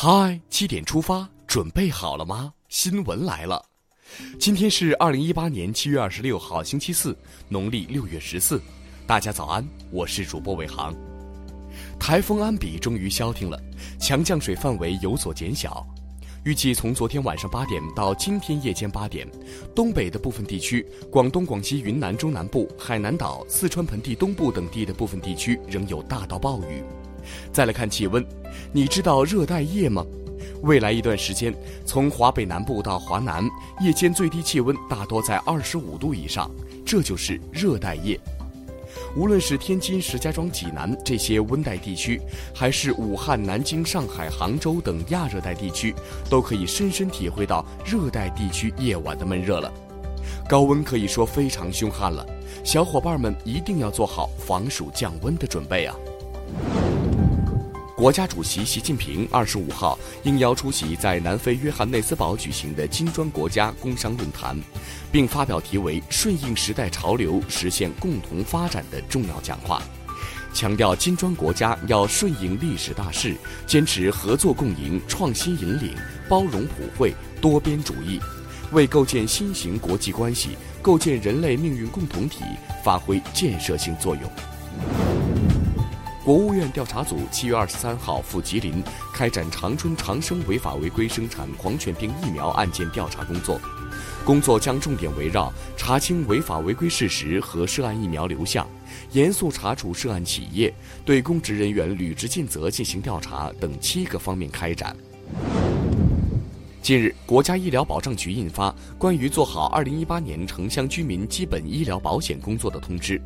嗨，七点出发，准备好了吗？新闻来了，今天是二零一八年七月二十六号，星期四，农历六月十四。大家早安，我是主播伟航。台风安比终于消停了，强降水范围有所减小。预计从昨天晚上八点到今天夜间八点，东北的部分地区、广东、广西、云南中南部、海南岛、四川盆地东部等地的部分地区仍有大到暴雨。再来看气温，你知道热带夜吗？未来一段时间，从华北南部到华南，夜间最低气温大多在二十五度以上，这就是热带夜。无论是天津、石家庄、济南这些温带地区，还是武汉、南京、上海、杭州等亚热带地区，都可以深深体会到热带地区夜晚的闷热了。高温可以说非常凶悍了，小伙伴们一定要做好防暑降温的准备啊！国家主席习近平二十五号应邀出席在南非约翰内斯堡举行的金砖国家工商论坛，并发表题为“顺应时代潮流，实现共同发展”的重要讲话，强调金砖国家要顺应历史大势，坚持合作共赢、创新引领、包容普惠、多边主义，为构建新型国际关系、构建人类命运共同体发挥建设性作用。国务院调查组七月二十三号赴吉林开展长春长生违法违规生产狂犬病疫苗案件调查工作，工作将重点围绕查清违法违规事实和涉案疫苗流向、严肃查处涉案企业、对公职人员履职尽责进行调查等七个方面开展。近日，国家医疗保障局印发《关于做好2018年城乡居民基本医疗保险工作的通知》，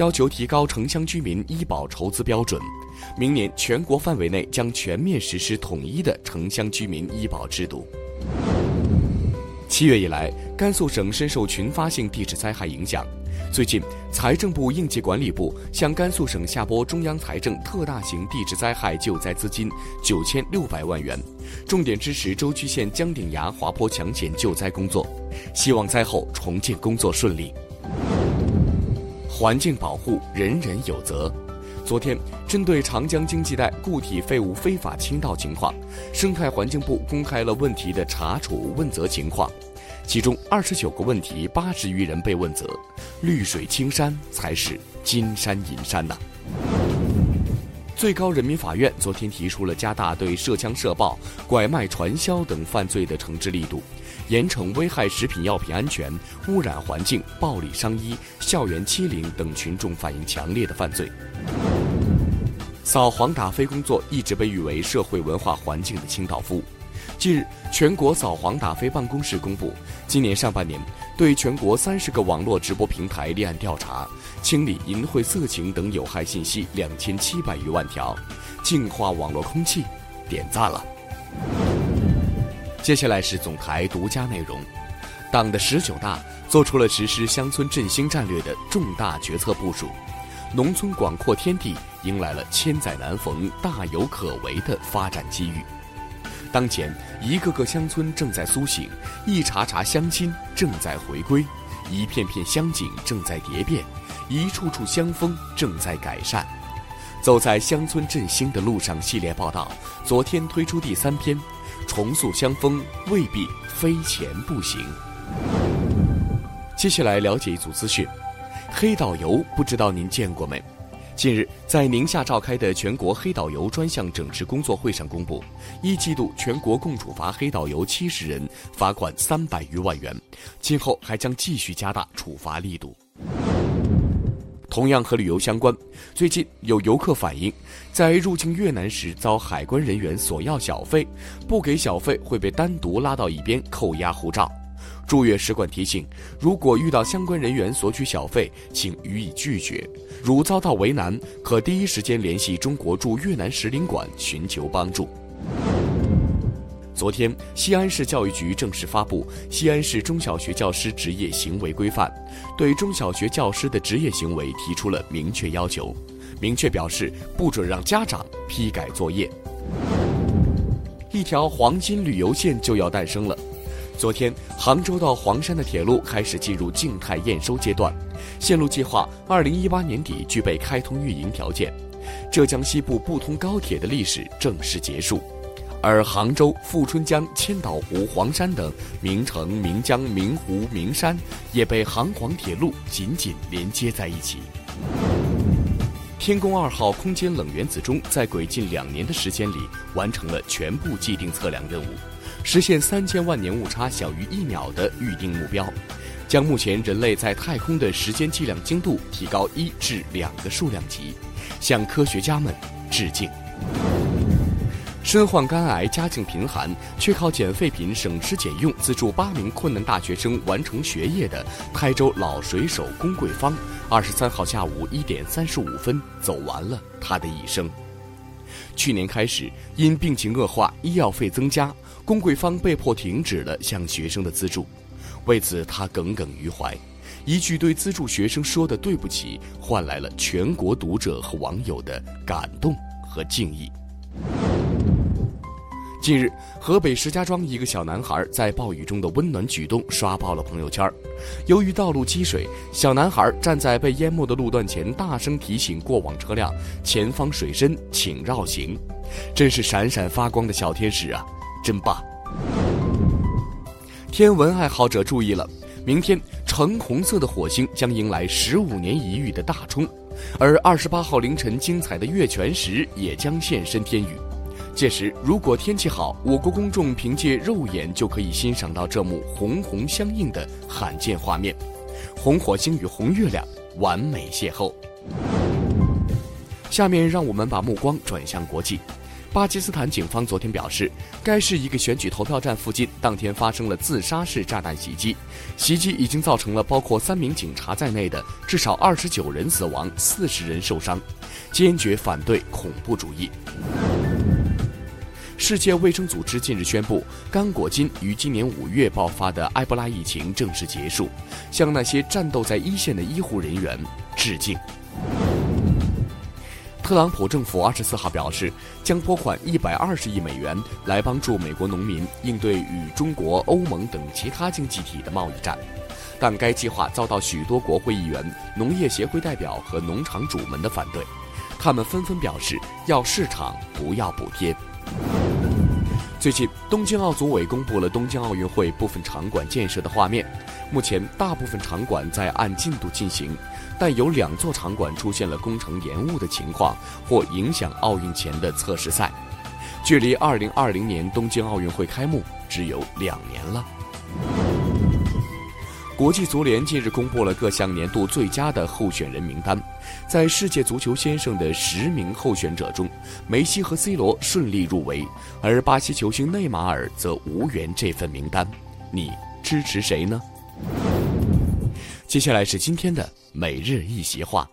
要求提高城乡居民医保筹资标准。明年全国范围内将全面实施统一的城乡居民医保制度。七月以来，甘肃省深受群发性地质灾害影响。最近，财政部应急管理部向甘肃省下拨中央财政特大型地质灾害救灾资金九千六百万元，重点支持舟曲县姜顶崖滑坡抢险救灾工作，希望灾后重建工作顺利。环境保护人人有责。昨天，针对长江经济带固体废物非法倾倒情况，生态环境部公开了问题的查处问责情况。其中二十九个问题，八十余人被问责，绿水青山才是金山银山呐。最高人民法院昨天提出了加大对涉枪涉爆、拐卖传销等犯罪的惩治力度，严惩危害食品药品安全、污染环境、暴力伤医、校园欺凌等群众反映强烈的犯罪。扫黄打非工作一直被誉为社会文化环境的清道夫。近日，全国扫黄打非办公室公布，今年上半年对全国三十个网络直播平台立案调查，清理淫秽色情等有害信息两千七百余万条，净化网络空气，点赞了。接下来是总台独家内容，党的十九大做出了实施乡村振兴战略的重大决策部署，农村广阔天地迎来了千载难逢、大有可为的发展机遇。当前，一个个乡村正在苏醒，一茬茬乡亲正在回归，一片片乡景正在蝶变，一处处乡风正在改善。走在乡村振兴的路上系列报道，昨天推出第三篇，重塑乡风未必非钱不行。接下来了解一组资讯，黑导游不知道您见过没？近日，在宁夏召开的全国黑导游专项整治工作会上公布，一季度全国共处罚黑导游七十人，罚款三百余万元，今后还将继续加大处罚力度。同样和旅游相关，最近有游客反映，在入境越南时遭海关人员索要小费，不给小费会被单独拉到一边扣押护照。驻越使馆提醒：如果遇到相关人员索取小费，请予以拒绝。如遭到为难，可第一时间联系中国驻越南使领馆寻求帮助。昨天，西安市教育局正式发布《西安市中小学教师职业行为规范》，对中小学教师的职业行为提出了明确要求，明确表示不准让家长批改作业。一条黄金旅游线就要诞生了。昨天，杭州到黄山的铁路开始进入静态验收阶段，线路计划二零一八年底具备开通运营条件，浙江西部不通高铁的历史正式结束。而杭州、富春江、千岛湖、黄山等名城、名江、名湖、名山也被杭黄铁路紧紧连接在一起。天宫二号空间冷原子钟在轨近两年的时间里，完成了全部既定测量任务，实现三千万年误差小于一秒的预定目标，将目前人类在太空的时间计量精度提高一至两个数量级，向科学家们致敬。身患肝癌、家境贫寒，却靠捡废品省吃俭用资助八名困难大学生完成学业的台州老水手龚桂芳，二十三号下午一点三十五分走完了他的一生。去年开始，因病情恶化、医药费增加，龚桂芳被迫停止了向学生的资助。为此，他耿耿于怀，一句对资助学生说的对不起，换来了全国读者和网友的感动和敬意。近日，河北石家庄一个小男孩在暴雨中的温暖举动刷爆了朋友圈。由于道路积水，小男孩站在被淹没的路段前，大声提醒过往车辆：“前方水深，请绕行。”真是闪闪发光的小天使啊，真棒！天文爱好者注意了，明天橙红色的火星将迎来十五年一遇的大冲，而二十八号凌晨精彩的月全食也将现身天宇。届时，如果天气好，我国公众凭借肉眼就可以欣赏到这幕红红相映的罕见画面，红火星与红月亮完美邂逅。下面让我们把目光转向国际。巴基斯坦警方昨天表示，该市一个选举投票站附近当天发生了自杀式炸弹袭击，袭击已经造成了包括三名警察在内的至少二十九人死亡，四十人受伤，坚决反对恐怖主义。世界卫生组织近日宣布，刚果金于今年五月爆发的埃博拉疫情正式结束，向那些战斗在一线的医护人员致敬。特朗普政府二十四号表示，将拨款一百二十亿美元来帮助美国农民应对与中国、欧盟等其他经济体的贸易战，但该计划遭到许多国会议员、农业协会代表和农场主们的反对，他们纷纷表示要市场，不要补贴。最近，东京奥组委公布了东京奥运会部分场馆建设的画面。目前，大部分场馆在按进度进行，但有两座场馆出现了工程延误的情况，或影响奥运前的测试赛。距离2020年东京奥运会开幕只有两年了。国际足联近日公布了各项年度最佳的候选人名单，在世界足球先生的十名候选者中，梅西和 C 罗顺利入围，而巴西球星内马尔则无缘这份名单。你支持谁呢？接下来是今天的每日一席话：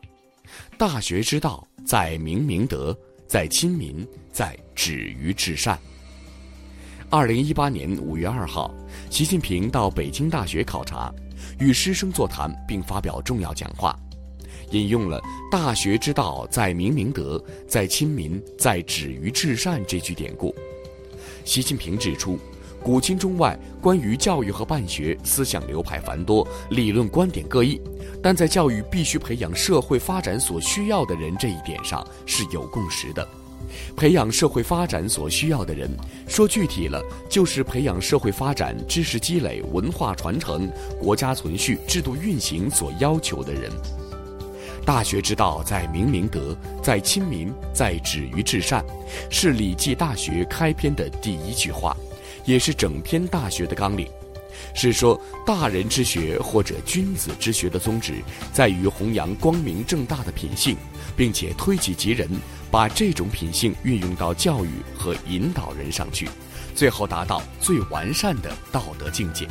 大学之道，在明明德，在亲民，在止于至善。二零一八年五月二号，习近平到北京大学考察。与师生座谈并发表重要讲话，引用了“大学之道，在明明德，在亲民，在止于至善”这句典故。习近平指出，古今中外关于教育和办学，思想流派繁多，理论观点各异，但在教育必须培养社会发展所需要的人这一点上是有共识的。培养社会发展所需要的人，说具体了，就是培养社会发展、知识积累、文化传承、国家存续、制度运行所要求的人。大学之道，在明明德，在亲民，在止于至善，是《礼记·大学》开篇的第一句话，也是整篇《大学》的纲领。是说，大人之学或者君子之学的宗旨，在于弘扬光明正大的品性，并且推己及人，把这种品性运用到教育和引导人上去，最后达到最完善的道德境界。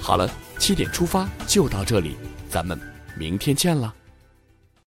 好了，七点出发就到这里，咱们明天见了。